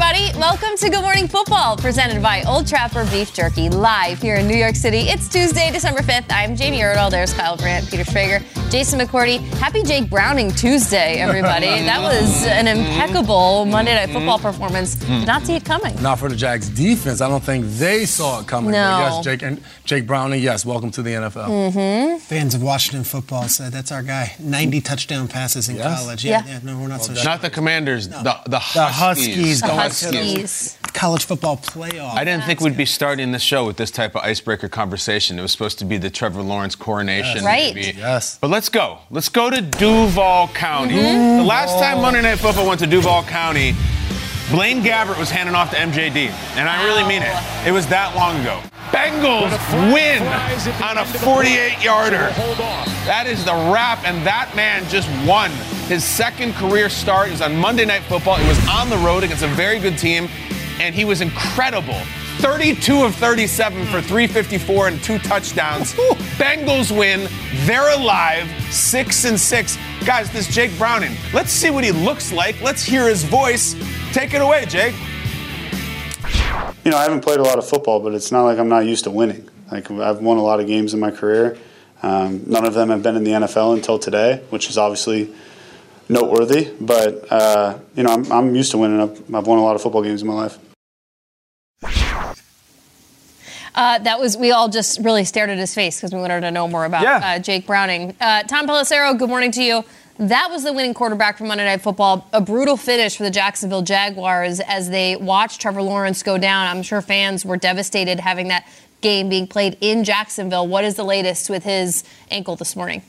Everybody. Welcome to Good Morning Football, presented by Old Trapper Beef Jerky, live here in New York City. It's Tuesday, December 5th. I'm Jamie Erdahl. There's Kyle Brandt, Peter Schrager, Jason McCourty. Happy Jake Browning Tuesday, everybody. that was an impeccable Monday Night Football performance. Did not see it coming. Not for the Jags defense. I don't think they saw it coming. No. But yes, Jake and Jake Browning, yes, welcome to the NFL. Mm-hmm. Fans of Washington football said that's our guy. 90 touchdown passes in Yes. college. Yeah, Yeah. yeah, no, we're not so sure. Not the Commanders, the, the The Huskies. Huskies The going to Huskies. the college football playoff. I didn't think we'd be starting the show with this type of icebreaker conversation. It was supposed to be the Trevor Lawrence coronation. Right. maybe. Yes. But let's go. Let's go to Duval County. Mm-hmm. The last time Monday Night Football went to Duval County, Blaine Gabbert was handing off to MJD. And I really mean it. It was that long ago. Bengals win on a 48 yarder. That is the wrap, and that man just won his second career start. It was on Monday Night Football. It was on the road against a very good team, and he was incredible. 32 of 37 for 354 and two touchdowns. Bengals win. They're alive. Six and six. Guys, this Jake Browning. Let's see what he looks like. Let's hear his voice. Take it away, Jake. You know, I haven't played a lot of football, but it's not like I'm not used to winning. Like I've won a lot of games in my career. Um, none of them have been in the NFL until today, which is obviously noteworthy. But uh, you know, I'm, I'm used to winning. I've, I've won a lot of football games in my life. Uh, that was, we all just really stared at his face because we wanted to know more about Yeah. uh, Jake Browning. Uh, Tom Pelissero, good morning to you. That was the winning quarterback for Monday Night Football. A brutal finish for the Jacksonville Jaguars as they watched Trevor Lawrence go down. I'm sure fans were devastated having that game being played in Jacksonville. What is the latest with his ankle this morning?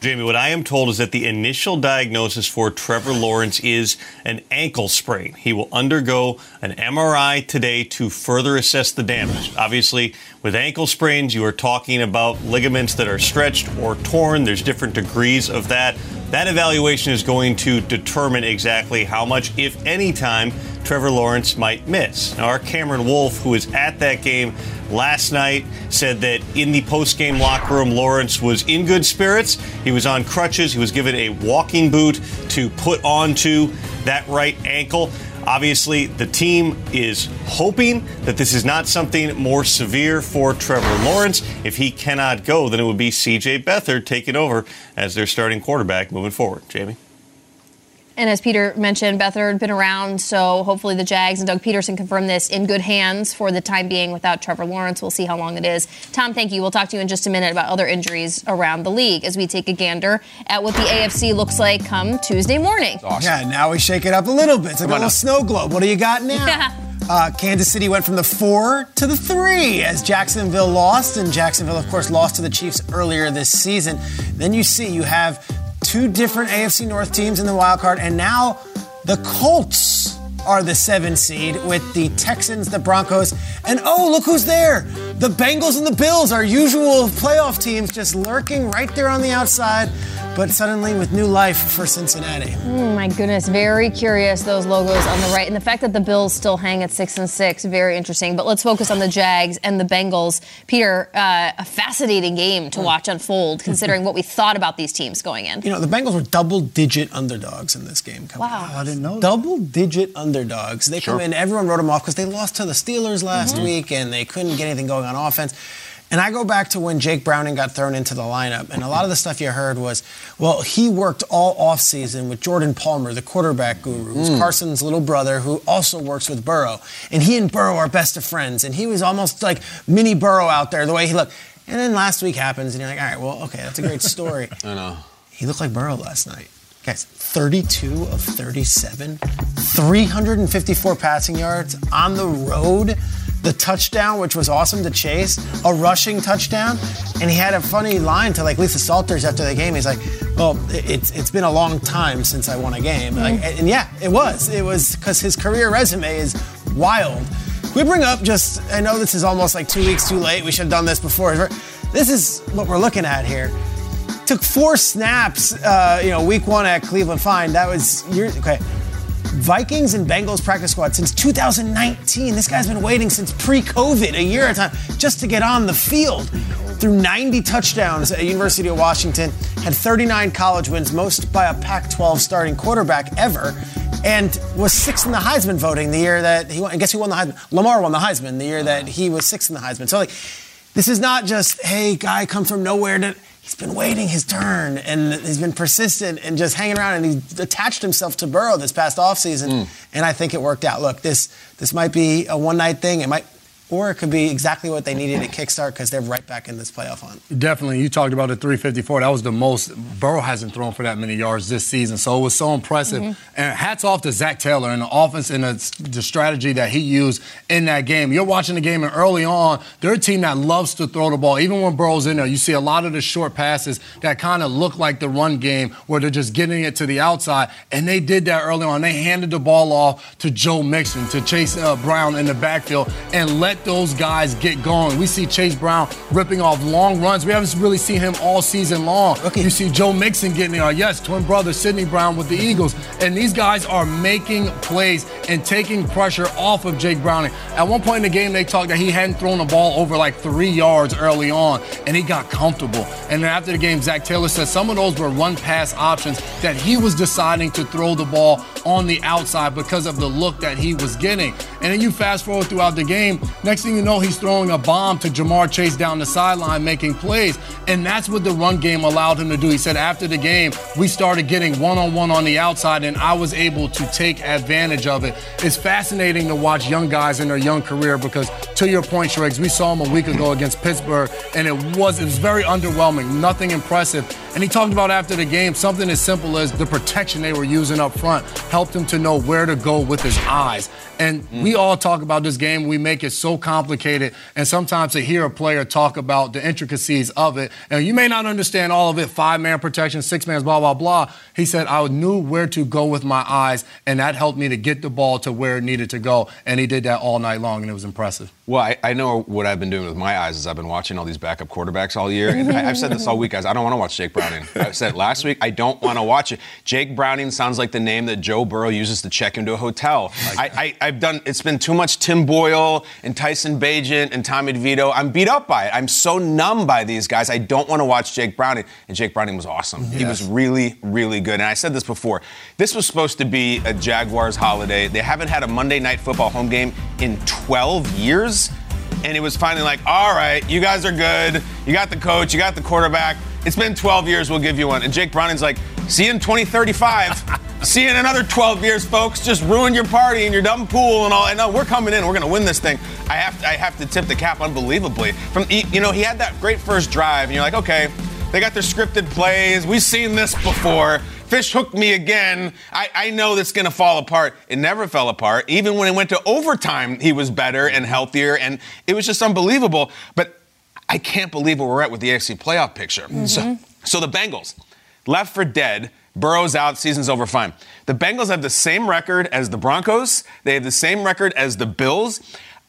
Jamie, what I am told is that the initial diagnosis for Trevor Lawrence is an ankle sprain. He will undergo an MRI today to further assess the damage. Obviously, with ankle sprains, you are talking about ligaments that are stretched or torn. There's different degrees of that. That evaluation is going to determine exactly how much, if any time, Trevor Lawrence might miss. Now, our Cameron Wolf, who was at that game last night, said that in the post-game locker room, Lawrence was in good spirits. He was on crutches. He was given a walking boot to put onto that right ankle. Obviously, the team is hoping that this is not something more severe for Trevor Lawrence. If he cannot go, then it would be CJ Beathard taking over as their starting quarterback moving forward. Jamie? And as Peter mentioned, Beathard been around, so hopefully the Jags and Doug Pederson confirm this in good hands for the time being without Trevor Lawrence. We'll see how long it is. Tom, thank you. We'll talk to you in just a minute about other injuries around the league as we take a gander at what the AFC looks like come Tuesday morning. Awesome. Yeah, now we shake it up a little bit. It's like a little now. snow globe. What do you got now? Uh, Kansas City went from the four to the three as Jacksonville lost, and Jacksonville, of course, lost to the Chiefs earlier this season. Then you see you have two different AFC North teams in the wild card, and now the Colts are the seven seed with the Texans, the Broncos, and oh, look who's there! The Bengals and the Bills, our usual playoff teams, just lurking right there on the outside, but suddenly with new life for Cincinnati. Oh my goodness, very curious those logos on the right, and the fact that the Bills still hang at six and six, very interesting. But let's focus on the Jags and the Bengals. Peter, uh, a fascinating game to mm. watch unfold, considering what we thought about these teams going in. You know, the Bengals were double digit underdogs in this game. Coming Wow. in. I didn't know. Double digit underdogs. They come in, everyone wrote them off because they lost to the Steelers last mm-hmm. week and they couldn't get anything going on offense. And I go back to when Jake Browning got thrown into the lineup, and a lot of the stuff you heard was, well, he worked all offseason with Jordan Palmer, the quarterback guru, who's hmm. Carson's little brother, who also works with Burrow. And he and Burrow are best of friends, and he was almost like mini Burrow out there, the way he looked. And then last week happens, and you're like, all right, well, okay, that's a great story. I know. He looked like Burrow last night. Guys, 32 of 37, 354 passing yards on the road. The touchdown, which was awesome to chase, a rushing touchdown, and he had a funny line to like Lisa Salters after the game. He's like, "Well, it's it's been a long time since I won a game," like, and yeah, it was. It was because his career resume is wild. We bring up just? I know this is almost like two weeks too late. We should have done this before. This is what we're looking at here took four snaps, uh, you know, week one at Cleveland. Fine, that was your okay. Vikings and Bengals practice squad since 2019. This guy's been waiting since pre-COVID, a year at a time, just to get on the field. Through 90 touchdowns at University of Washington, had 39 college wins, most by a Pac-12 starting quarterback ever, and was sixth in the Heisman voting the year that he won. And guess who won the Heisman? Lamar won the Heisman the year that he was sixth in the Heisman. So like, this is not just hey, guy comes from nowhere to he's been waiting his turn and he's been persistent and just hanging around and he attached himself to Burrow this past offseason mm. and I think it worked out. Look, this this might be a one night thing. It might or it could be exactly what they needed at Kickstart because they're right back in this playoff hunt. Definitely. You talked about the 354. That was the most. Burrow hasn't thrown for that many yards this season, so it was so impressive. Mm-hmm. And hats off to Zac Taylor and the offense and the, the, strategy that he used in that game. You're watching the game, and early on, they're a team that loves to throw the ball. Even when Burrow's in there, you see a lot of the short passes that kind of look like the run game where they're just getting it to the outside. And they did that early on. They handed the ball off to Joe Mixon, to Chase uh, Brown in the backfield, and let those guys get going. We see Chase Brown ripping off long runs. We haven't really seen him all season long. Okay. You see Joe Mixon getting there. Yes, twin brother Sydney Brown with the Eagles. And these guys are making plays and taking pressure off of Jake Browning. At one point in the game, they talked that he hadn't thrown the ball over like three yards early on, and he got comfortable. And then after the game, Zac Taylor said some of those were run pass options that he was deciding to throw the ball on the outside because of the look that he was getting. And then you fast forward throughout the game, next thing you know, he's throwing a bomb to Ja'Marr Chase down the sideline, making plays. And that's what the run game allowed him to do. He said after the game, we started getting one on one on the outside, and I was able to take advantage of it. It's fascinating to watch young guys in their young career because, to your point, Schrags, we saw him a week ago against Pittsburgh, and it was, it was very underwhelming, nothing impressive. And he talked about after the game something as simple as the protection they were using up front helped him to know where to go with his eyes. And mm. we all talk about this game, we make it so complicated. And sometimes to hear a player talk about the intricacies of it, and you may not understand all of it five man protection, six man, blah, blah, blah. He said, I knew where to go with my eyes, and that helped me to get the ball to where it needed to go. And he did that all night long, and it was impressive. Well, I, I know what I've been doing with my eyes is I've been watching all these backup quarterbacks all year. And I, have said this all week, guys. I don't want to watch Jake Browning. I said last week, I don't want to watch it. Jake Browning sounds like the name that Joe Burrow uses to check into a hotel. I, I, have done, it's been too much Tim Boyle and Tyson Bagent and Tommy DeVito. I'm beat up by it. I'm so numb by these guys. I don't want to watch Jake Browning. And Jake Browning was awesome. Yes. He was really, really good. And I said this before. This was supposed to be a Jaguars holiday. They haven't had a Monday night football home game in 12 years. And it was finally like, all right, you guys are good. You got the coach, you got the quarterback. It's been 12 years, we'll give you one. And Jake Browning's like, see you in 2035. see you in another 12 years, folks. Just ruined your party and your dumb pool and all. And no, we're coming in. We're going to win this thing. I have, to, I have to tip the cap unbelievably. From You know, he had that great first drive, and you're like, okay, they got their scripted plays. We've seen this before. Fish hooked me again. I, I know that's going to fall apart. It never fell apart. Even when it went to overtime, he was better and healthier, and it was just unbelievable. But I can't believe where we're at with the AFC playoff picture. Mm-hmm. So, so the Bengals, left for dead. Burrow's out, season's over, fine. The Bengals have the same record as the Broncos. They have the same record as the Bills.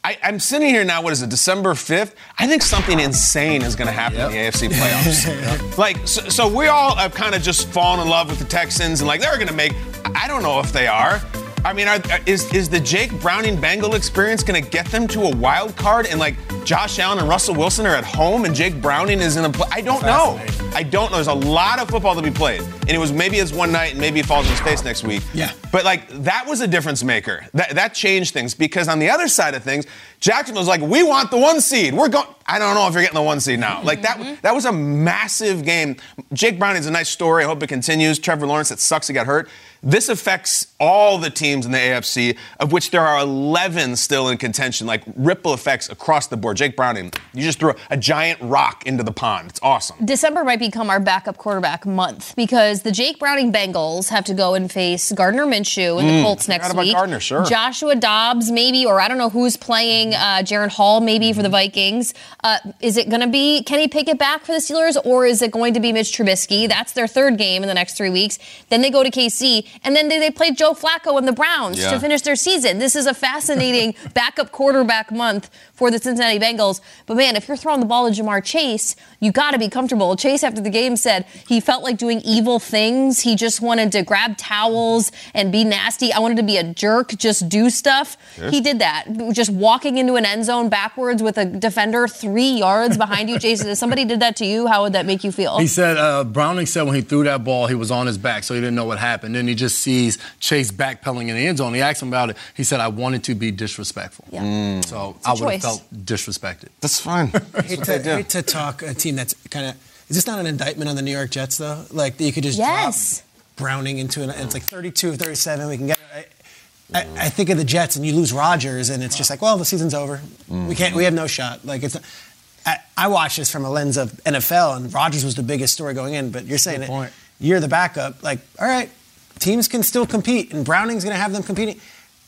I, am sitting here now, what is it, December 5th? I think something insane is going to happen yep. in the AFC playoffs. like, so, so, we all have kind of just fallen in love with the Texans and like they're going to make, I don't know if they are. I mean, are, is is the Jake Browning Bengal experience going to get them to a wild card and like Josh Allen and Russell Wilson are at home and Jake Browning is in a play? I don't know. I don't know. There's a lot of football to be played, and it was maybe it's one night and maybe it falls in space next week. Yeah. But like that was a difference maker. That that changed things because on the other side of things, Jacksonville's like, we want the one seed. We're going. I don't know if you're getting the one seed now. Like Mm-hmm. that that was a massive game. Jake Browning's a nice story. I hope it continues. Trevor Lawrence, it sucks he got hurt. This affects all the teams in the AFC, of which there are 11 still in contention, like ripple effects across the board. Jake Browning, you just threw a giant rock into the pond. It's awesome. December might become our backup quarterback month because the Jake Browning Bengals have to go and face Gardner Minshew and the Mm, Colts next about week. Gardner, sure. Joshua Dobbs, maybe, or I don't know who's playing uh, Jaren Hall, maybe for the Vikings. Uh, is it going to be Kenny Pickett back for the Steelers, or is it going to be Mitch Trubisky? That's their third game in the next three weeks. Then they go to KC, and then they, they play Joe Flacco and the Browns Yeah. to finish their season. This is a fascinating backup quarterback month for the Cincinnati Bengals. But man, if you're throwing the ball to Ja'Marr Chase, you got to be comfortable. Chase, after the game, said he felt like doing evil things. He just wanted to grab towels and be nasty. I wanted to be a jerk, just do stuff. Yes. He did that. Just walking into an end zone backwards with a defender three yards behind you. Jason, if somebody did that to you, how would that make you feel? He said uh, Browning said when he threw that ball, he was on his back, so he didn't know what happened. Then he just sees Chase backpedaling in the end zone. He asked him about it. He said, "I wanted to be disrespectful." Yeah. So I would have felt disrespected. That's fine. hate, to, hate to talk a team that's kind of. Is this not an indictment on the New York Jets though? Like you could just Yes. drop Browning into an. It's like 32 of 37. We can get. I, I, I think of the Jets and you lose Rodgers and it's just like, well, the season's over. We can't. We have no shot. Like it's. I, I watch this from a lens of NFL and Rodgers was the biggest story going in, but you're saying that you're the backup. Like, all right, teams can still compete and Browning's going to have them competing.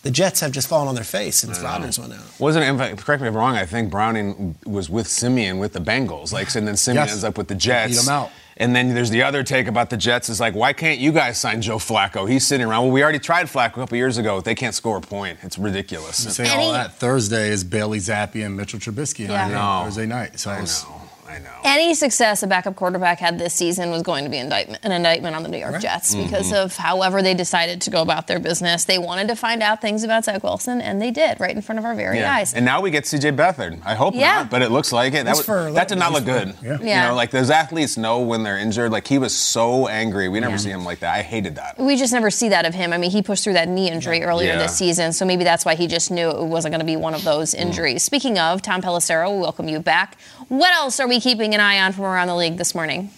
The Jets have just fallen on their face since Rodgers went out. Wasn't it, in fact, correct me if I'm wrong, I think Browning was with Siemian with the Bengals. Like, and then Siemian Yes. ends up with the Jets. Beat him out. And then there's the other take about the Jets is like, why can't you guys sign Joe Flacco? He's sitting around. Well, we already tried Flacco a couple years ago. They can't score a point. It's ridiculous. You say all that Thursday is Bailey Zappe and Mitchell Trubisky Yeah. on I know. Thursday night. So I know. I know. Any success a backup quarterback had this season was going to be indictment, an indictment on the New York Jets because Mhm. of however they decided to go about their business. They wanted to find out things about Zach Wilson, and they did right in front of our very Yeah. eyes. And now we get CJ Beathard. I hope Yeah. not, but it looks like it. That, was, for that did not look good. for- Yeah. You know, like those athletes know when they're injured. Like he was so angry. We never see him like that. I hated that. We just never see that of him. I mean, he pushed through that knee injury earlier Yeah. this season, so maybe that's why he just knew it wasn't going to be one of those injuries. Speaking of, Tom Pelissero, we welcome you back. What else are we keeping an eye on from around the league this morning?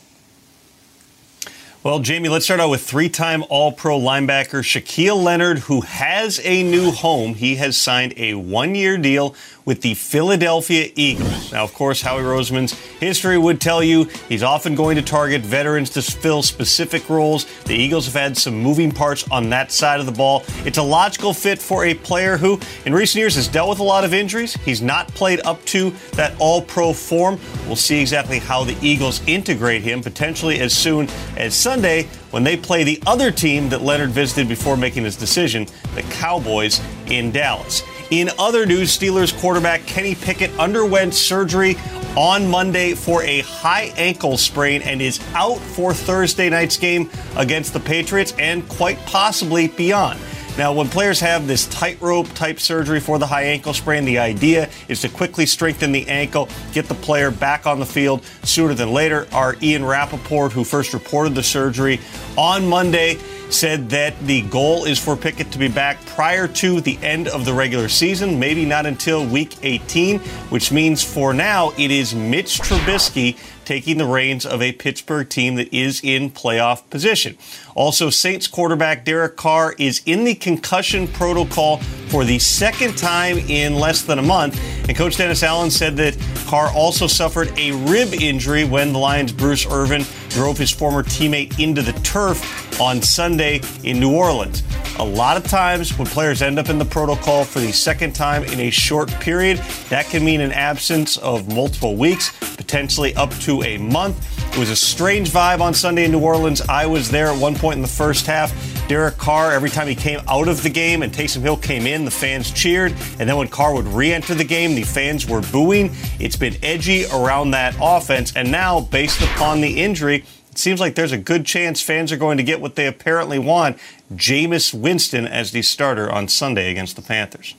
Well, Jamie, let's start out with three time All Pro linebacker Shaquille Leonard, who has a new home. He has signed a one year deal with the Philadelphia Eagles. Now, of course, Howie Roseman's history would tell you he's often going to target veterans to fill specific roles. The Eagles have had some moving parts on that side of the ball. It's a logical fit for a player who, in recent years, has dealt with a lot of injuries. He's not played up to that All Pro form. We'll see exactly how the Eagles integrate him, potentially as soon as Sunday when they play the other team that Leonard visited before making his decision, the Cowboys in Dallas. In other news, Steelers quarterback Kenny Pickett underwent surgery on Monday for a high ankle sprain and is out for Thursday night's game against the Patriots and quite possibly beyond. Now, when players have this tightrope type surgery for the high ankle sprain, the idea is to quickly strengthen the ankle, get the player back on the field sooner than later. Our Ian Rapoport, who first reported the surgery on Monday, said that the goal is for Pickett to be back prior to the end of the regular season, maybe not until week 18, which means for now it is Mitch Trubisky taking the reins of a Pittsburgh team that is in playoff position. Also, Saints quarterback Derek Carr is in the concussion protocol for the second time in less than a month. And Coach Dennis Allen said that Carr also suffered a rib injury when the Lions' Bruce Irvin drove his former teammate into the turf on Sunday in New Orleans. A lot of times when players end up in the protocol for the second time in a short period, that can mean an absence of multiple weeks, potentially up to a month. It was a strange vibe on Sunday in New Orleans. I was there at one point in the first half. Derek Carr, every time he came out of the game and Taysom Hill came in, the fans cheered. And then when Carr would re enter the game, the fans were booing. It's been edgy around that offense. And now, based upon the injury, it seems like there's a good chance fans are going to get what they apparently want Jameis Winston as the starter on Sunday against the Panthers.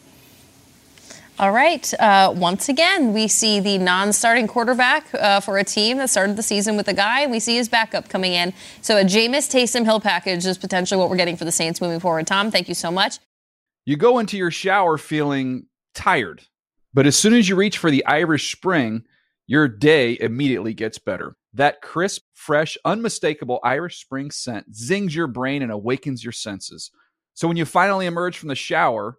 All right. Uh, once again, we see the non-starting quarterback uh, for a team that started the season with a guy, and we see his backup coming in. So a Jameis Taysom Hill package is potentially what we're getting for the Saints moving forward. Tom, thank you so much. You go into your shower feeling tired, but as soon as you reach for the Irish Spring, your day immediately gets better. That crisp, fresh, unmistakable Irish Spring scent zings your brain and awakens your senses. So when you finally emerge from the shower,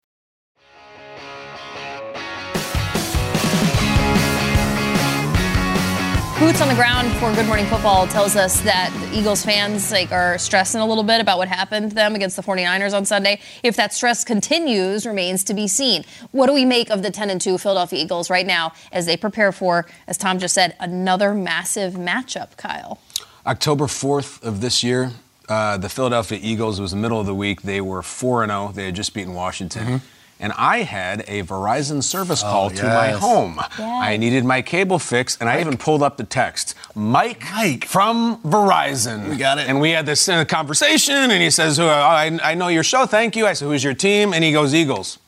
Boots on the ground for Good Morning Football tells us that the Eagles fans like are stressing a little bit about what happened to them against the 49ers on Sunday. If that stress continues, remains to be seen. What do we make of the 10 and 2 Philadelphia Eagles right now as they prepare for, as Tom just said, another massive matchup, Kyle? October 4th of this year, uh, the Philadelphia Eagles it was the middle of the week. They were 4 0. They had just beaten Washington. Mm-hmm. And I had a Verizon service call Oh, to my yes. home. I needed my cable fixed, and I even pulled up the text. Mike, Mike. from Verizon. We got it. And we had this uh, conversation, and he says, "Oh, I, I know your show, thank you. I said, Who's your team? And he goes, Eagles.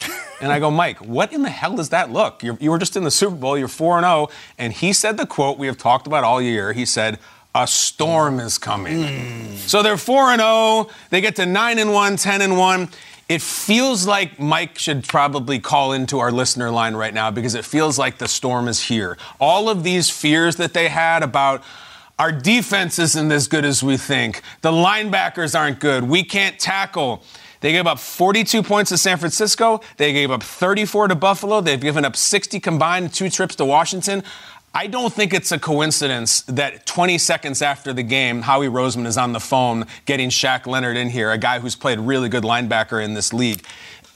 And I go, Mike, what in the hell does that look? You're, you were just in the Super Bowl, you're 4 0. And he said the quote we have talked about all year. He said, a storm is coming. So they're 4 and 0. They get to 9 and 1, 10 and 1. It feels like Mike should probably call into our listener line right now because it feels like the storm is here. All of these fears that they had about our defense isn't as good as we think, the linebackers aren't good, we can't tackle. They gave up 42 points to San Francisco. They gave up 34 to Buffalo. They've given up 60 combined, two trips to Washington. I don't think it's a coincidence that 20 seconds after the game, Howie Roseman is on the phone getting Shaq Leonard in here, a guy who's played really good linebacker in this league.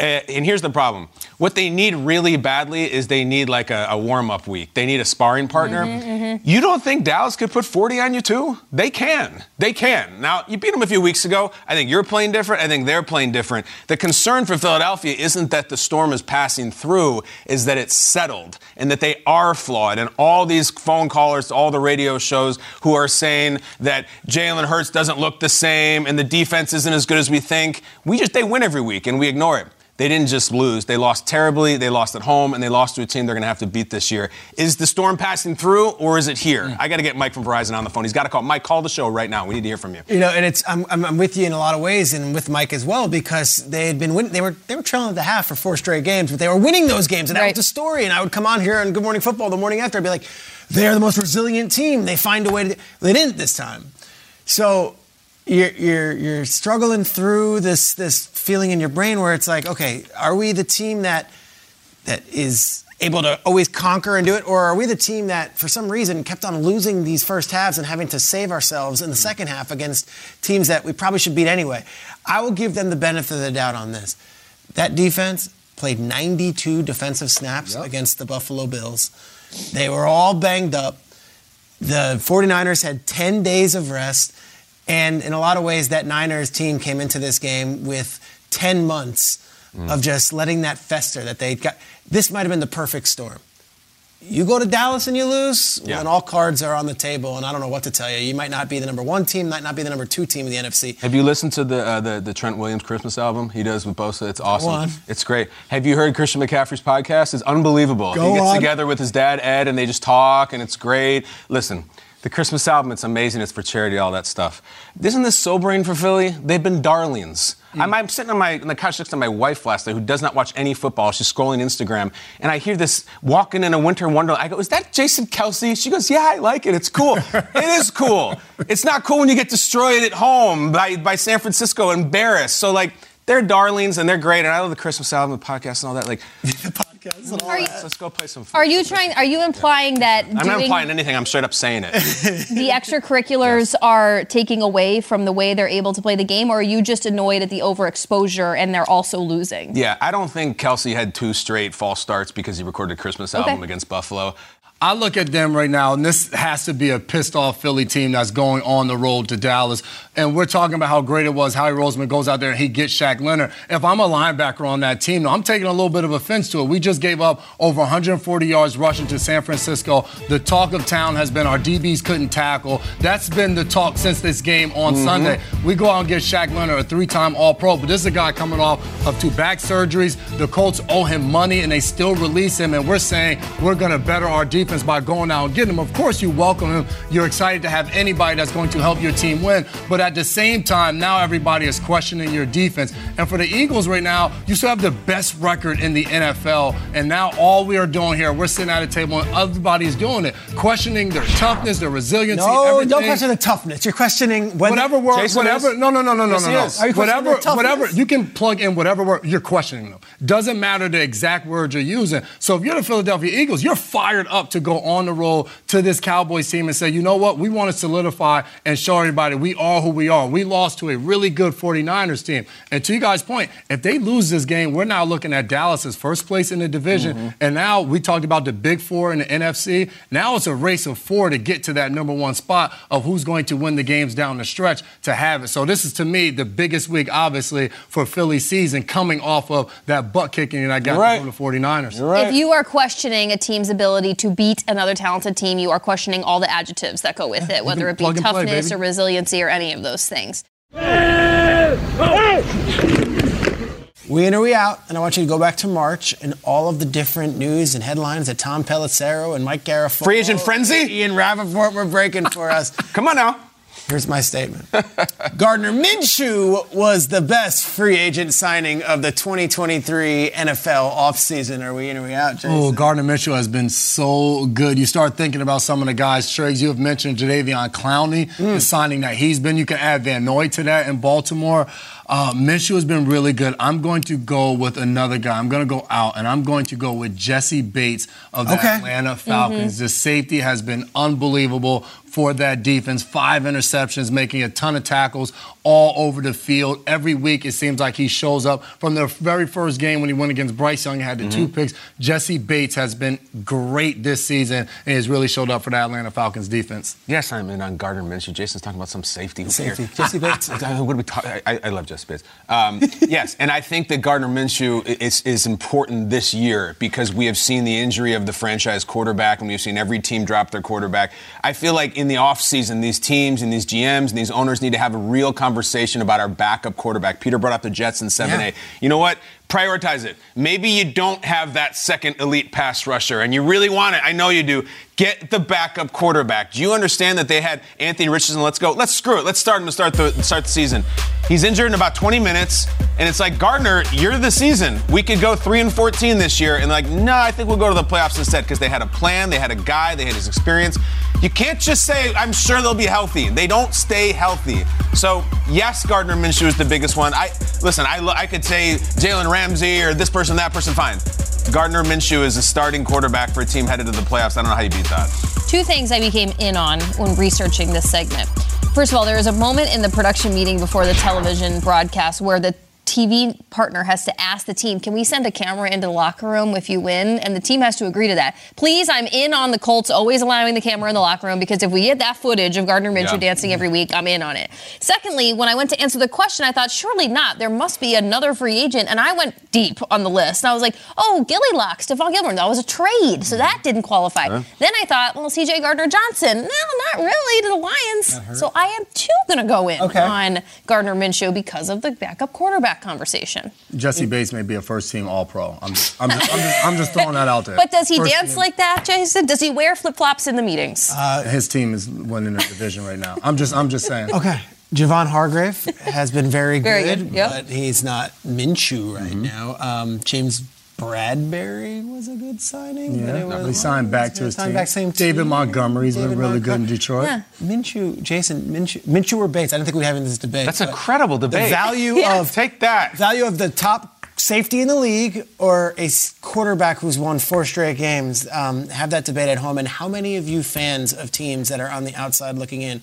And here's the problem. What they need really badly is they need like a, a warm up week. They need a sparring partner. Mm-hmm, mm-hmm. You don't think Dallas could put 40 on you too? They can. They can. Now, you beat them a few weeks ago. I think you're playing different. I think they're playing different. The concern for Philadelphia isn't that the storm is passing through, is that it's settled and that they are flawed. And all these phone callers all the radio shows who are saying that Jalen Hurts doesn't look the same and the defense isn't as good as we think, we just, they win every week and we ignore it. They didn't just lose. They lost terribly. They lost at home, and they lost to a team they're going to have to beat this year. Is the storm passing through, or is it here? Mm. I got to get Mike from Verizon on the phone. He's got to call. Mike, call the show right now. We need to hear from you. You know, and it's I'm, I'm, I'm with you in a lot of ways, and with Mike as well, because they had been winning. They were they were trailing at the half for four straight games, but they were winning those games, and that Right. was the story. And I would come on here on Good Morning Football the morning after, I'd be like, they're the most resilient team. They find a way to. They didn't this time, so. You're, you're, you're struggling through this this feeling in your brain where it's like, okay, are we the team that that is able to always conquer and do it, or are we the team that, for some reason, kept on losing these first halves and having to save ourselves in the hmm. second half against teams that we probably should beat anyway? I will give them the benefit of the doubt on this. That defense played 92 defensive snaps against the Buffalo Bills. They were all banged up. The 49ers had 10 days of rest. And in a lot of ways, that Niners team came into this game with 10 months of just letting that fester that they got. This might have been the perfect storm. You go to Dallas and you lose, Yeah. well, then all cards are on the table, and I don't know what to tell you. You might not be the number one team, might not be the number two team in the NFC. Have you listened to the, uh, the the Trent Williams Christmas album he does with Bosa? It's awesome. on. It's great. Have you heard Christian McCaffrey's podcast? It's unbelievable. Go he gets on. together with his dad Ed, and they just talk, and it's great. Listen. The Christmas album, it's amazing. It's for charity, all that stuff. Isn't this sobering for Philly? They've been darlings. Mm. I'm, I'm sitting on, my, on the couch next to my wife last night who does not watch any football. She's scrolling Instagram, and I hear this walking in a winter wonderland. I go, Is that Jason Kelce? She goes, Yeah, I like it. It's cool. it is cool. It's not cool when you get destroyed at home by, by San Francisco, embarrassed. So, like, they're darlings and they're great. And I love the Christmas album, the podcast, and all that. Like, the podcast and Are you, let's go play some. are you trying? Are you implying that I'm not implying anything. I'm straight up saying it. the extracurriculars are taking away from the way they're able to play the game, or are you just annoyed at the overexposure and they're also losing? Yeah, I don't think Kelce had two straight false starts because he recorded a Christmas album Okay. against Buffalo. I look at them right now, and this has to be a pissed off Philly team that's going on the road to Dallas. And we're talking about how great it was. Howie Roseman goes out there and he gets Shaq Leonard. If I'm a linebacker on that team, I'm taking a little bit of offense to it. We just gave up over 140 yards rushing to San Francisco. The talk of town has been our DBs couldn't tackle. That's been the talk since this game on mm-hmm. Sunday. We go out and get Shaq Leonard, a three-time All-Pro, but this is a guy coming off of two back surgeries. The Colts owe him money, and they still release him. And we're saying we're going to better our defense. defense by going out and getting him. Of course, you welcome him. You're excited to have anybody that's going to help your team win. But at the same time, now everybody is questioning your defense. And for the Eagles right now, you still have the best record in the NFL. And now all we are doing here, we're sitting at a table and everybody's doing it, questioning their toughness, their resiliency. No, everything. don't question the toughness. You're questioning whether Whatever word, Jason whatever. is? No, no, no, no, no, Yes, no, no. Are you questioning Whatever, the whatever. You can plug in whatever word you're questioning them. Doesn't matter the exact word you're using. So if you're the Philadelphia Eagles, you're fired up to go on the road to this Cowboys team and say, you know what, we want to solidify and show everybody we are who we are. We lost to a really good 49ers team. And to you guys' point, if they lose this game, we're now looking at Dallas as first place in the division. Mm-hmm. And now we talked about the big four in the NFC. Now it's a race of four to get to that number one spot of who's going to win the games down the stretch to have it. So this is to me the biggest week, obviously, for Philly season coming off of that butt kicking that I got right. from the 49ers. If you are questioning a team's ability to beat another talented team, you are questioning all the adjectives that go with it, whether it be plug and play, toughness or resiliency or any of those things. We in or we out, and I want you to go back to March and all of the different news and headlines that Tom Pelissero and Mike Garafolo, Free agent frenzy? Ian Rapoport were breaking for us. Come on now. Here's my statement. Gardner Minshew was the best free agent signing of the 2023 NFL offseason. Are we in or we out, Jason? Oh, Gardner Minshew has been so good. You start thinking about some of the guys, Triggs, you have mentioned Jadeveon Clowney, Mm. the signing that he's been. You can add Van Noy to that in Baltimore. Uh, Minshew has been really good. I'm going to go with another guy. I'm going to go out, and I'm going to go with Jessie Bates of the Okay. Atlanta Falcons. The safety has been unbelievable for that defense. Five interceptions, making a ton of tackles all over the field. Every week, it seems like he shows up. From the very first game when he went against Bryce Young, he had the two picks. Jessie Bates has been great this season and has really showed up for the Atlanta Falcons defense. Yes, I'm in on Gardner Minshew. Jason's talking about some safety. Who Safety. Jessie Bates. What are we talking? I, I love Jessie Bates. Um, yes, and I think that Gardner Minshew is, is important this year because we have seen the injury of the franchise quarterback and we've seen every team drop their quarterback. I feel like in the offseason, these teams and these GMs and these owners need to have a real conversation about our backup quarterback. Peter brought up the Jets in 7A. Yeah. You know what? Prioritize it. Maybe you don't have that second elite pass rusher and you really want it. I know you do. Get the backup quarterback. Do you understand that they had Anthony Richardson? Let's go. Let's screw it. Let's start him to start the start the season. He's injured in about 20 minutes, and it's like Gardner, you're the season. We could go three and 14 this year, and like, no, I think we'll go to the playoffs instead because they had a plan, they had a guy, they had his experience. You can't just say, I'm sure they'll be healthy. They don't stay healthy. So yes, Gardner Minshew is the biggest one. I listen. I I could say Jalen Ramsey or this person, that person. Fine. Gardner Minshew is a starting quarterback for a team headed to the playoffs. I don't know how you beat that. Two things I became in on when researching this segment. First of all, there was a moment in the production meeting before the television broadcast where the TV partner has to ask the team, can we send a camera into the locker room if you win? And the team has to agree to that. Please, I'm in on the Colts always allowing the camera in the locker room because if we get that footage of Gardner Minshew Yeah. dancing every mm-hmm. week, I'm in on it. Secondly, when I went to answer the question, I thought, surely not. There must be another free agent. And I went deep on the list. And I was like, oh, Gilly Lock, Stephon Gilmore. That was a trade. So that didn't qualify. Then I thought, well, CJ Gardner Johnson. No, not really to the Lions. So I am too going to go in Okay. on Gardner Minshew because of the backup quarterback conversation. Jessie Bates may be a first team All Pro. I'm just, I'm just, I'm just, I'm just throwing that out there. But does he First dance team- like that, Jason? Does he wear flip flops in the meetings? His team is winning the division right now. I'm just, I'm just saying. Okay. Javon Hargrave has been very, Very good, good, yep. but he's not Minshew right Mm-hmm. now. Um, James Bradberry was a good signing. Yeah, was- he signed back to his signed team. Back same David team. Montgomery's David been really good in Detroit. Yeah. Minshew, Jason, Minshew, Minshew or Bates? I don't think we're having this debate. That's a credible The value Yeah. of Take that. value of the top safety in the league or a quarterback who's won four straight games. Um, have that debate at home. And how many of you fans of teams that are on the outside looking in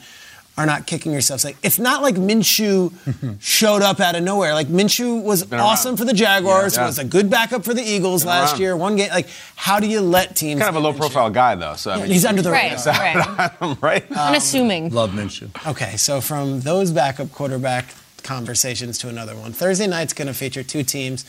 are not kicking yourselves? Like it's not like Minshew showed up out of nowhere. Like Minshew was Been awesome around. for the Jaguars. Yeah. Was a good backup for the Eagles Been last around. year. One game. Like how do you let teams? Kind of a low Minshew? profile guy, though. So I mean, He's under the right, radar. right. right? I'm um, assuming. Love Minshew. Okay, so from those backup quarterback conversations to another one. Thursday night's going to feature two teams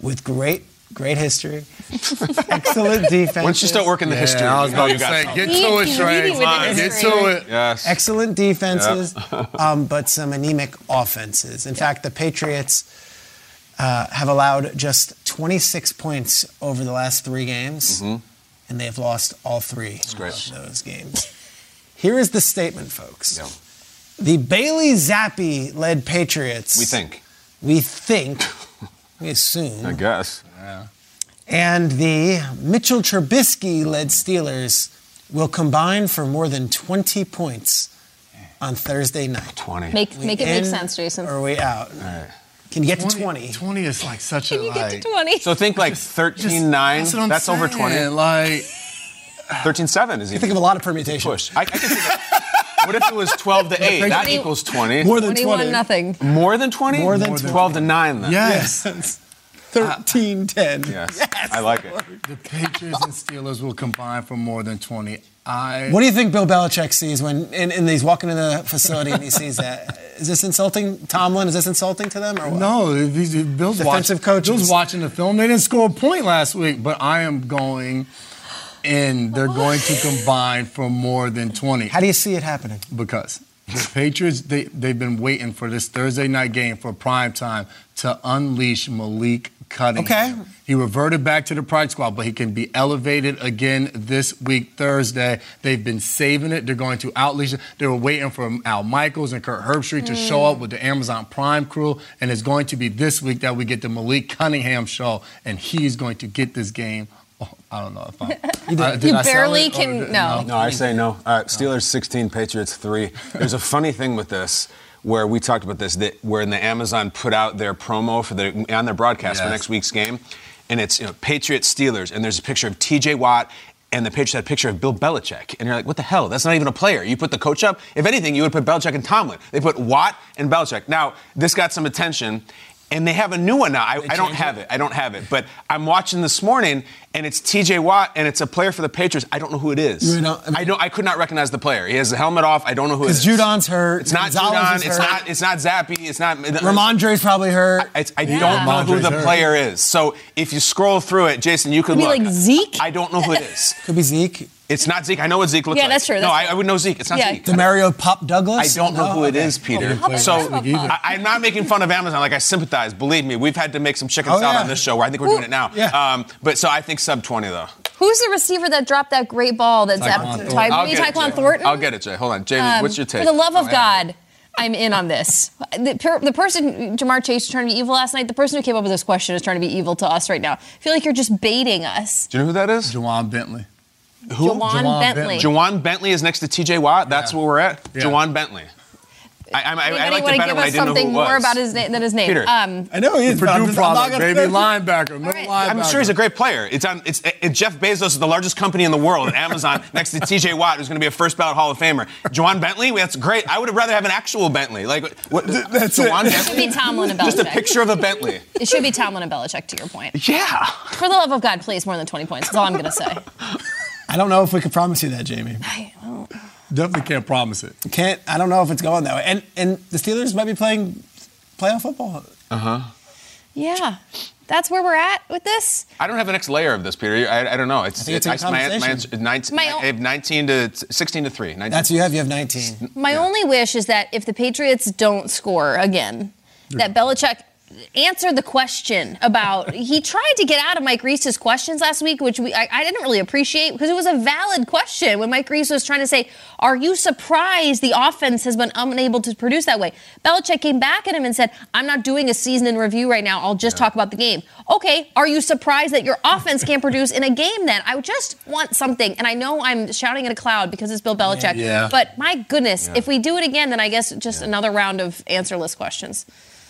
with great, great history, excellent defense. Once you start working the history, I was you know about to say, something. get to it, He's Trey. leading with Come on, the Get to it. Yes. excellent defenses, um, but some anemic offenses. In fact, the Patriots uh, have allowed just 26 points over the last three games. And and they have lost all three great. of those games. Here is the statement, folks. The Bailey Zappe led Patriots. We think. We think. we assume. I guess. And the Mitchell Trubisky led Steelers will combine for more than 20 points on Thursday night. 20. Make make it make sense, Jason. Or are we out? Can you get to 20? 20 is like such Can a Can you like. get to 20? So think like 13 9. That's, what I'm That's over 20. Like 13 7 is I even think of a lot of permutations. push. I, I can see that. What if it was 12 to 8? That Twenty- equals 20. More than 21 20. nothing. More than 20? More than 12 to 9 then. yes, 13 10. Yes. I like it. the Patriots and Steelers will combine for more than 20. I What do you think Bill Belichick sees when in, in he's walking in the facility and he sees that? Is this insulting, Tomlin? Is this insulting to them or what? No, these Bill's Defensive watching, coaches. Bill's watching the film. They didn't score a point last week, but I am going in. They're going to combine for more than 20 How do you see it happening? because the Patriots they they've been waiting for this Thursday night game for prime time to unleash Malik Cunningham. Okay. He reverted back to the pride squad, but he can be elevated again this week, Thursday. They've been saving it. They're going to outleash it. They were waiting for Al Michaels and Kurt Herbstreit to show up with the Amazon Prime crew, and it's going to be this week that we get the Malik Cunningham show, and he's going to get this game. Oh, I don't know if I'm. Uh, did You I sell barely it can- did- no. No, I say no. Uh, Steelers 16, Patriots 3. There's a funny thing with this where we talked about this that where the Amazon put out their promo for the on their broadcast for next week's game, and it's you know, Patriots Steelers, and there's a picture of T.J. Watt. And the Patriots had a picture of Bill Belichick. And you're like, what the hell? That's not even a player. You put the coach up? If anything, you would put Belichick and Tomlin. They put Watt and Belichick. Now, this got some attention. And they have a new one now. I, I don't have it. I don't have it. But I'm watching this morning, and it's T.J. Watt, and it's a player for the Patriots. I don't know who it is. You don't- I mean- I don't. I could not recognize the player. He has the helmet off. I don't know who it is. Because Judon's hurt. It's not Gonzalez Judon. It's hurt. not. It's not Zappe. It's not. Rhamondre's probably hurt. It's, I don't know who the hurt. player is. So if you scroll through it, Jason, you could Could be like Zeke? I don't know who it is. Could be Zeke. It's not Zeke. I know what Zeke looks Yeah, like. that's true, no, that's I, true. I would know Zeke. It's not Yeah. Zeke. Demario Pop Douglas? I don't know No? who it Okay. is, Peter. Pop So I, I'm not making fun of Amazon. Like I sympathize. Believe me, we've had to make some chicken Oh, salad yeah. on this show. Where I think we're doing it now. Yeah. Um, but so I think sub 20 though. Who's the receiver that dropped that great ball that Zap- Thornton. Ty- I'll maybe it, Tyquan Thornton? I'll get it, Jay. Hold on, Jamie. Um, what's your take? For the love of Oh, God, I'm in on this. The, per, the person, Ja'Marr Chase, trying to be evil last night. The person who came up with this question is trying to be evil to us right now. I feel like you're just baiting us. Do you know who that is? Ja'Whaun Bentley. Who? Ja'Whaun Ja'Whaun Bentley. Bentley. Ja'Whaun Bentley is next to T.J. Watt. That's Yeah. where we're at. Yeah. Ja'Whaun Bentley. I, I, I, I liked want it to better give when I us didn't know who something it was. more about his name than his name? Peter. Um, I know he is. I'm Purdue just- I'm not product, gonna- baby. Linebacker. Middle right. linebacker. I'm sure he's a great player. It's on. It's, it's Jeff Bezos is the largest company in the world, Amazon, next to T.J. Watt, who's going to be a first ballot Hall of Famer. Ja'Whaun Bentley, that's great. I would have rather have an actual Bentley. Like what? That's Ja'Whaun it. it should be Tomlin and Belichick. Just a picture of a Bentley. It should be Tomlin and Belichick, to your point. Yeah. For the love of God, please, more than 20 points. That's all I'm going to say. I don't know if we could promise you that, Jamie. I don't definitely can't promise it. Can't. I don't know if it's going that way. And and the Steelers might be playing playoff football. Uh huh. Yeah. That's where we're at with this. I don't have the next layer of this, Peter. I, I don't know. It's, think it's a my, my answer 19, My I have 19 to 16 to 3. 19. That's what you have. You have 19. My only wish is that if the Patriots don't score again, that Belichick answer the question about he tried to get out of Mike Reiss's questions last week, which we I, I didn't really appreciate because it was a valid question when Mike Reiss was trying to say, "Are you surprised the offense has been unable to produce that way?" Belichick came back at him and said, "I'm not doing a season in review right now. I'll just talk about the game." Okay, are you surprised that your offense can't produce in a game? Then I just want something, and I know I'm shouting at a cloud because it's Bill Belichick, Yeah. but my goodness, if we do it again, then I guess just another round of answerless questions.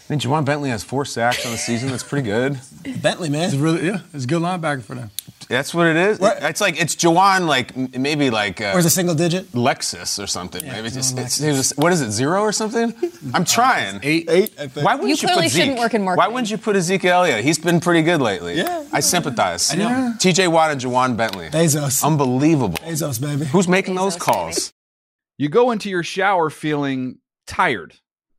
I mean, Ja'Whaun Bentley has four sacks on the season. That's pretty good. Bentley, man. It's really, yeah, it's a good linebacker for them. That's what it is. What? It's like it's Ja'Whaun, like maybe like uh, Or is it single digit? Lexus or something. maybe it's just, it's, it's just- what is it? Zero or something? I'm trying. Eight. Eight, I think. Why wouldn't You you, clearly put Zeke? shouldn't work in Why wouldn't you put Ezekiel Elliott? He's been pretty good lately. Yeah. I sympathize. I know. TJ Watt and Ja'Whaun Bentley. Bezos. Unbelievable. Bezos, baby. Who's making those Bezos, calls? You go into your shower feeling tired,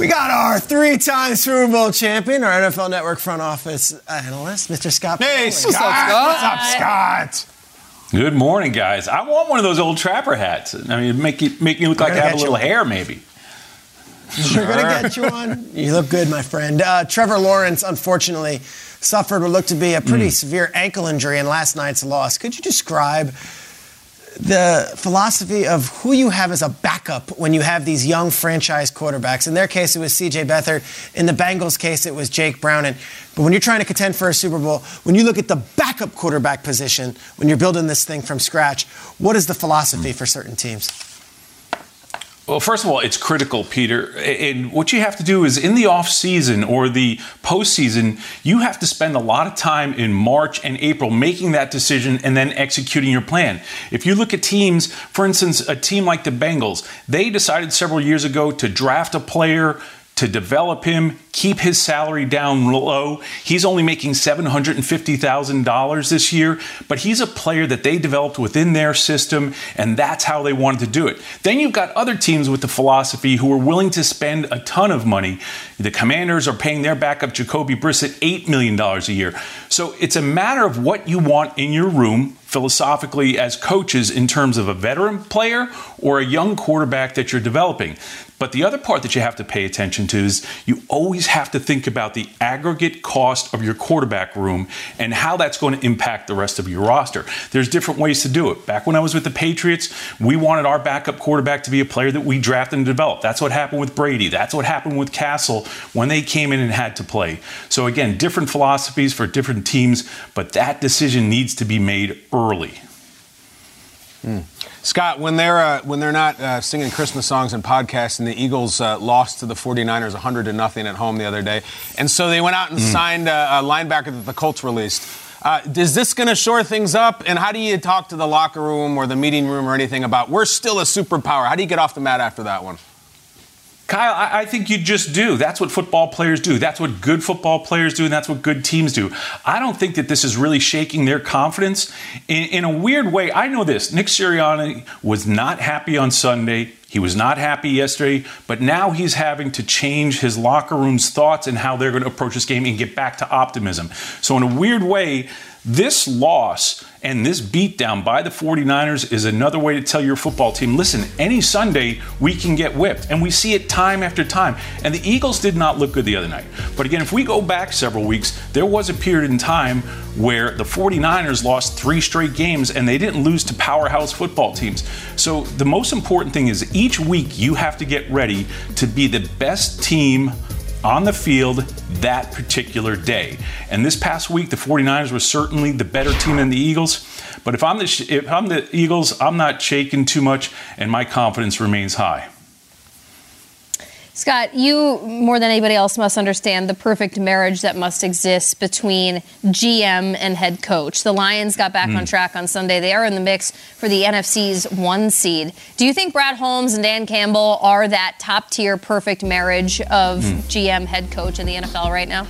We got our three-time Super Bowl champion, our NFL Network front office analyst, Mr. Scott. Hey, Pioli. Scott. What's up, Scott? Good morning, guys. I want one of those old trapper hats. I mean, make you make me look like I have a get you little one. hair, maybe. We're gonna get you on. You look good, my friend. Uh, Trevor Lawrence, unfortunately, suffered what looked to be a pretty Mm. severe ankle injury in last night's loss. Could you describe the philosophy of who you have as a backup when you have these young franchise quarterbacks? In their case, it was C.J. Beathard. In the Bengals' case, it was Jake Browning. But when you're trying to contend for a Super Bowl, when you look at the backup quarterback position, when you're building this thing from scratch, what is the philosophy for certain teams? Well, first of all, it's critical, Peter. And what you have to do is in the off season or the postseason, you have to spend a lot of time in March and April making that decision and then executing your plan. If you look at teams, for instance, a team like the Bengals, they decided several years ago to draft a player to develop him, keep his salary down low. He's only making $750,000 this year, but he's a player that they developed within their system, and that's how they wanted to do it. Then you've got other teams with the philosophy who are willing to spend a ton of money. The Commanders are paying their backup Jacoby Brissett $8 million a year. So it's a matter of what you want in your room philosophically as coaches in terms of a veteran player or a young quarterback that you're developing. But the other part that you have to pay attention to is you always have to think about the aggregate cost of your quarterback room and how that's going to impact the rest of your roster. There's different ways to do it. Back when I was with the Patriots, we wanted our backup quarterback to be a player that we drafted and developed. That's what happened with Brady. That's what happened with Cassel when they came in and had to play. So again, different philosophies for different teams, but that decision needs to be made early. Scott, when they're uh, when they're not uh, singing Christmas songs and podcasts, and the Eagles uh, lost to the 49ers 100 to nothing at home the other day, and so they went out and Mm. signed a, a linebacker that the Colts released. Uh, is this going to shore things up? And how do you talk to the locker room or the meeting room or anything about we're still a superpower? How do you get off the mat after that one? Kyle, I, I think you just do. That's what football players do. That's what good football players do, and that's what good teams do. I don't think that this is really shaking their confidence. In, in a weird way, I know this. Nick Sirianni was not happy on Sunday. He was not happy yesterday, but now he's having to change his locker room's thoughts and how they're going to approach this game and get back to optimism. So, in a weird way, this loss and this beatdown by the 49ers is another way to tell your football team listen, any Sunday we can get whipped. And we see it time after time. And the Eagles did not look good the other night. But again, if we go back several weeks, there was a period in time where the 49ers lost three straight games and they didn't lose to powerhouse football teams. So the most important thing is each week you have to get ready to be the best team on the field that particular day. And this past week, the 49ers were certainly the better team than the Eagles. But if I'm the if I'm the Eagles, I'm not shaking too much, and my confidence remains high. Scott, you more than anybody else must understand the perfect marriage that must exist between GM and head coach. The Lions got back Mm. on track on Sunday. They are in the mix for the NFC's one seed. Do you think Brad Holmes and Dan Campbell are that top tier perfect marriage of Mm. GM head coach in the NFL right now?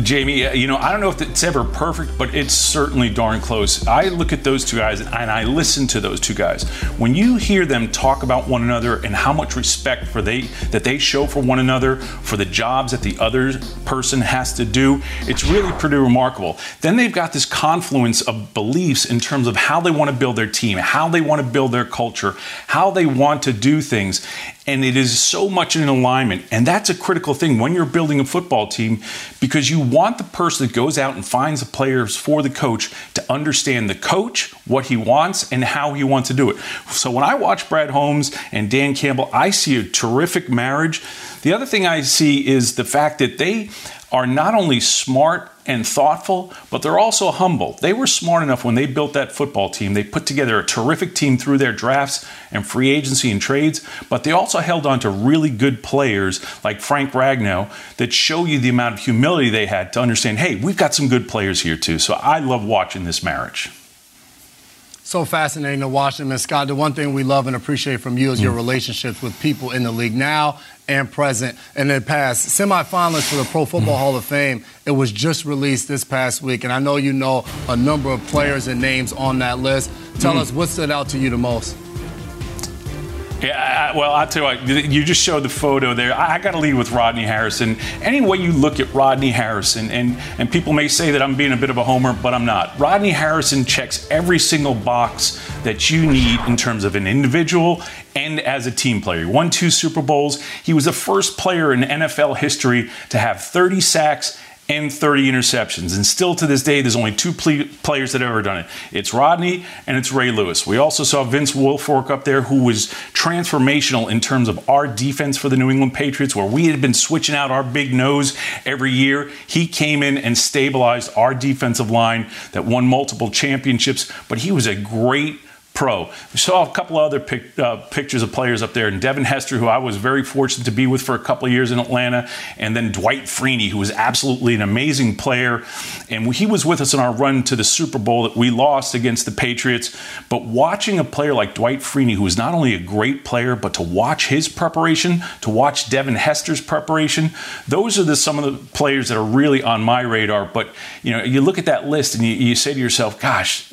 Jamie, you know, I don't know if it's ever perfect, but it's certainly darn close. I look at those two guys and I listen to those two guys. When you hear them talk about one another and how much respect for they that they show for one another, for the jobs that the other person has to do, it's really pretty remarkable. Then they've got this confluence of beliefs in terms of how they want to build their team, how they want to build their culture, how they want to do things. And it is so much in alignment. And that's a critical thing when you're building a football team because you want the person that goes out and finds the players for the coach to understand the coach, what he wants, and how he wants to do it. So when I watch Brad Holmes and Dan Campbell, I see a terrific marriage. The other thing I see is the fact that they are not only smart and thoughtful, but they're also humble. They were smart enough when they built that football team. They put together a terrific team through their drafts and free agency and trades, but they also held on to really good players like Frank Ragnow that show you the amount of humility they had to understand, hey, we've got some good players here too. So I love watching this marriage. So fascinating to watch them. And Scott, the one thing we love and appreciate from you is your relationships with people in the league now and present and in the past. Semifinalists for the Pro Football Hall of Fame, it was just released this past week. And I know you know a number of players and names on that list. Tell Mm. us what stood out to you the most. Yeah, I- well, I'll tell you what, you just showed the photo there. I, I got to lead with Rodney Harrison. Any way you look at Rodney Harrison, and, and people may say that I'm being a bit of a homer, but I'm not. Rodney Harrison checks every single box that you need in terms of an individual and as a team player. He won two Super Bowls. He was the first player in NFL history to have 30 sacks and 30 interceptions. And still to this day, there's only two ple- players that have ever done it. It's Rodney and it's Ray Lewis. We also saw Vince Wilfork up there, who was transformational in terms of our defense for the New England Patriots, where we had been switching out our big nose every year. He came in and stabilized our defensive line that won multiple championships, but he was a great pro. We saw a couple other pic, uh, pictures of players up there, and Devin Hester, who I was very fortunate to be with for a couple of years in Atlanta, and then Dwight Freeney, who was absolutely an amazing player, and he was with us in our run to the Super Bowl that we lost against the Patriots. But watching a player like Dwight Freeney, who is not only a great player, but to watch his preparation, to watch Devin Hester's preparation, those are the, some of the players that are really on my radar. But you know, you look at that list and you, you say to yourself, "Gosh."